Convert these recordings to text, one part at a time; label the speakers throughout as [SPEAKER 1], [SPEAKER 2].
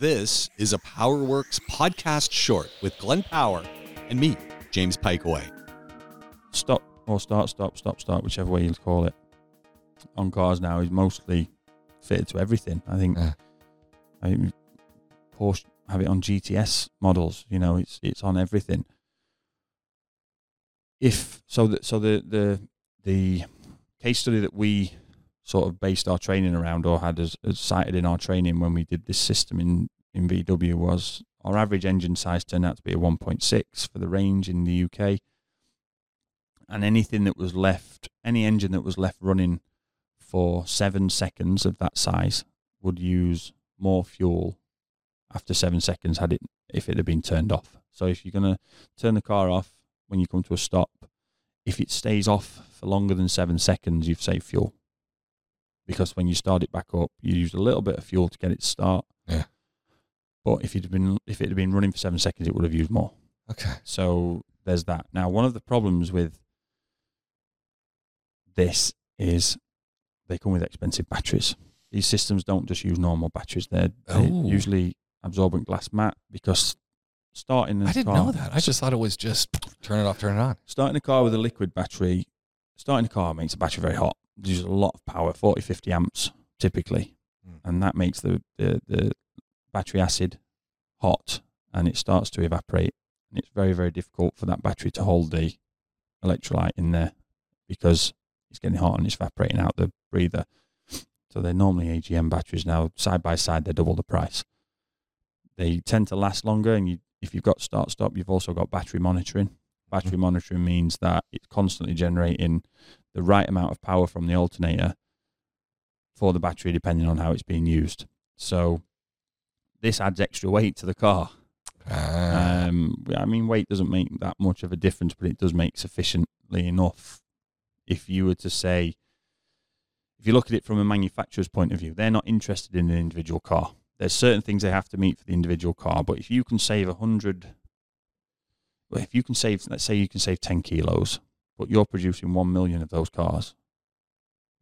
[SPEAKER 1] This is a PowerWorks podcast short with Glenn Power and me, James Pikeway.
[SPEAKER 2] stop or start, stop, stop, start, whichever way you call it, on cars now is mostly fitted to everything. I think
[SPEAKER 3] Yeah.
[SPEAKER 2] I think Porsche have it on GTS models. You know, it's it's on everything. If so, the, so the the the case study that we sort of based our training around or had as, as cited in our training when we did this system in in VW was our average engine size turned out to be a 1.6 for the range in the UK and anything that was left, any engine that was left running for seven seconds of that size would use more fuel after seven seconds had it if it had been turned off. So if you're gonna turn the car off when you come to a stop, if it stays off for longer than seven seconds, you've saved fuel. Because when you start it back up, you use a little bit of fuel to get it to start.
[SPEAKER 3] Yeah.
[SPEAKER 2] But if it had been if it had been running for seven seconds, it would have used more.
[SPEAKER 3] Okay.
[SPEAKER 2] So there's that. Now, one of the problems with this is they come with expensive batteries. These systems don't just use normal batteries. They're, they're
[SPEAKER 3] Oh.
[SPEAKER 2] usually absorbent glass mat because starting a
[SPEAKER 3] I didn't
[SPEAKER 2] car,
[SPEAKER 3] know that. I just thought it was just turn it off, turn it on.
[SPEAKER 2] starting a car with a liquid battery, starting a car makes the battery very hot. Uses a lot of power, 40, 50 amps typically,
[SPEAKER 3] Mm.
[SPEAKER 2] and that makes the, the, the battery acid hot and it starts to evaporate. And it's very, very difficult for that battery to hold the electrolyte in there because it's getting hot and it's evaporating out the breather. So they're normally AGM batteries now. Side by side, they're double the price. They tend to last longer, and you, if you've got start stop, you've also got battery monitoring. Battery monitoring means that it's constantly generating the right amount of power from the alternator for the battery, depending on how it's being used. So this adds extra weight to the car.
[SPEAKER 3] Ah.
[SPEAKER 2] Um, I mean, weight doesn't make that much of a difference, but it does make sufficiently enough. If you were to say, if you look at it from a manufacturer's point of view, they're not interested in an individual car. There's certain things they have to meet for the individual car, but if you can save a hundred, well, if you can save, let's say you can save ten kilos, but you're producing one million of those cars,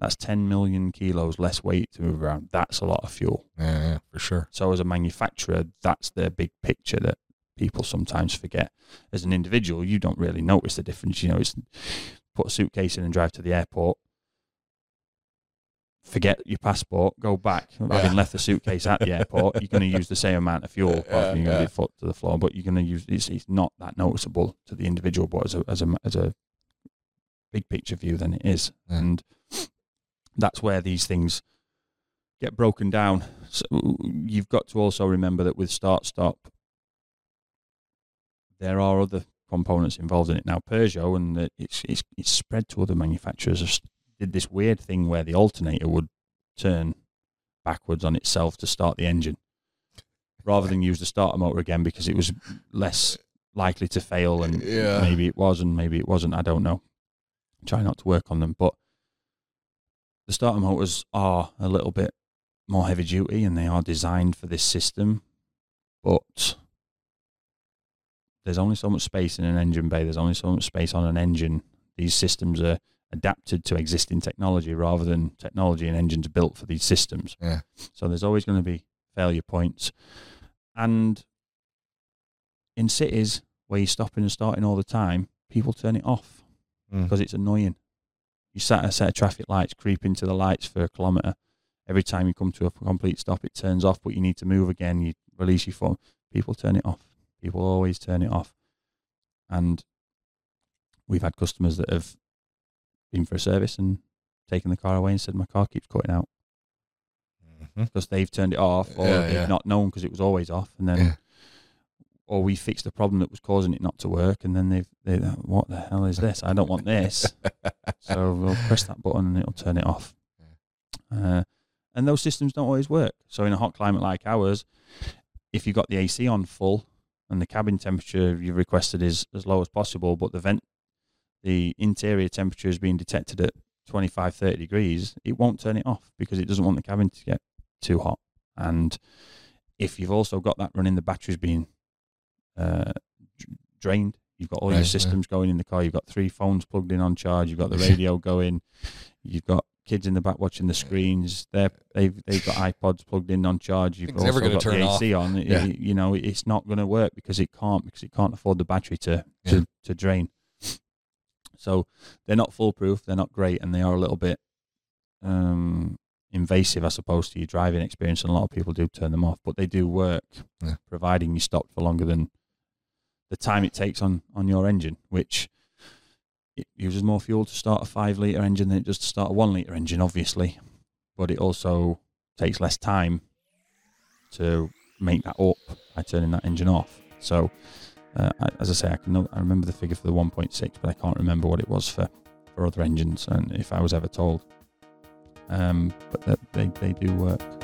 [SPEAKER 2] that's ten million kilos less weight to move around. That's a lot of fuel.
[SPEAKER 3] yeah, yeah, for sure.
[SPEAKER 2] So as a manufacturer, that's the big picture that people sometimes forget. As an individual, you don't really notice the difference. You know, it's put a suitcase in and drive to the airport. Forget your passport, go back.
[SPEAKER 3] Yeah.
[SPEAKER 2] Having left the suitcase at the airport, you're going to use the same amount of fuel.
[SPEAKER 3] Yeah,
[SPEAKER 2] you're going to foot to the floor, but you're going to use. It's, it's not that noticeable to the individual, but as a as a as a big picture view, than it is,
[SPEAKER 3] Yeah.
[SPEAKER 2] and that's where these things get broken down. So you've got to also remember that with start stop, there are other components involved in it. Now Peugeot and the, it's it's it's spread to other manufacturers. Did this weird thing where the alternator would turn backwards on itself to start the engine, rather than use the starter motor again because it was less likely to fail. And
[SPEAKER 3] Yeah.
[SPEAKER 2] maybe it was, and maybe it wasn't. I don't know. Try not to work on them, but the starter motors are a little bit more heavy duty and they are designed for this system, but there's only so much space in an engine bay. There's only so much space on an engine. These systems are adapted to existing technology rather than technology and engines built for these systems.
[SPEAKER 3] Yeah.
[SPEAKER 2] So there's always going to be failure points. And in cities where you're stopping and starting all the time, people turn it off
[SPEAKER 3] Mm.
[SPEAKER 2] because it's annoying. You sat at a set of traffic lights, creep into the lights for a kilometre. Every time you come to a complete stop, it turns off, but you need to move again. You release your phone. People turn it off. People always turn it off. And we've had customers that have been for a service and taken the car away and said, My car keeps cutting out
[SPEAKER 3] Mhm.
[SPEAKER 2] because they've turned it off or
[SPEAKER 3] Yeah,
[SPEAKER 2] they've
[SPEAKER 3] yeah.
[SPEAKER 2] not known because it was always off. And then
[SPEAKER 3] Yeah.
[SPEAKER 2] Or we fixed the problem that was causing it not to work, and then they've they what the hell is this? I don't want this. so we'll press that button and it'll turn it off. Uh, and those systems don't always work. So in a hot climate like ours, if you've got the AC on full and the cabin temperature you've requested is as low as possible, but the vent, the interior temperature is being detected at 25, 30 degrees, it won't turn it off because it doesn't want the cabin to get too hot. And if you've also got that running, the batteries being uh, drained. You've got all
[SPEAKER 3] Right,
[SPEAKER 2] your
[SPEAKER 3] yeah.
[SPEAKER 2] systems going in the car. You've got three phones plugged in on charge. You've got the radio going. You've got kids in the back watching the screens. They're they've they've got iPods plugged in on charge. You've also got the
[SPEAKER 3] off.
[SPEAKER 2] AC on.
[SPEAKER 3] Yeah.
[SPEAKER 2] it- you know, it's not going to work because it can't because it can't afford the battery to
[SPEAKER 3] Yeah.
[SPEAKER 2] to, to drain. So they're not foolproof. They're not great, and they are a little bit um, invasive, I suppose, to your driving experience. And a lot of people do turn them off, but they do work,
[SPEAKER 3] Yeah.
[SPEAKER 2] providing you stop for longer than the time it takes on on your engine, which it uses more fuel to start a five liter engine than it does to start a one liter engine, obviously. But it also takes less time to make that up by turning that engine off. So, uh, as I say, I can know, I remember the figure for the 1.6, but I can't remember what it was for, for other engines, and if I was ever told. Um, but they they do work.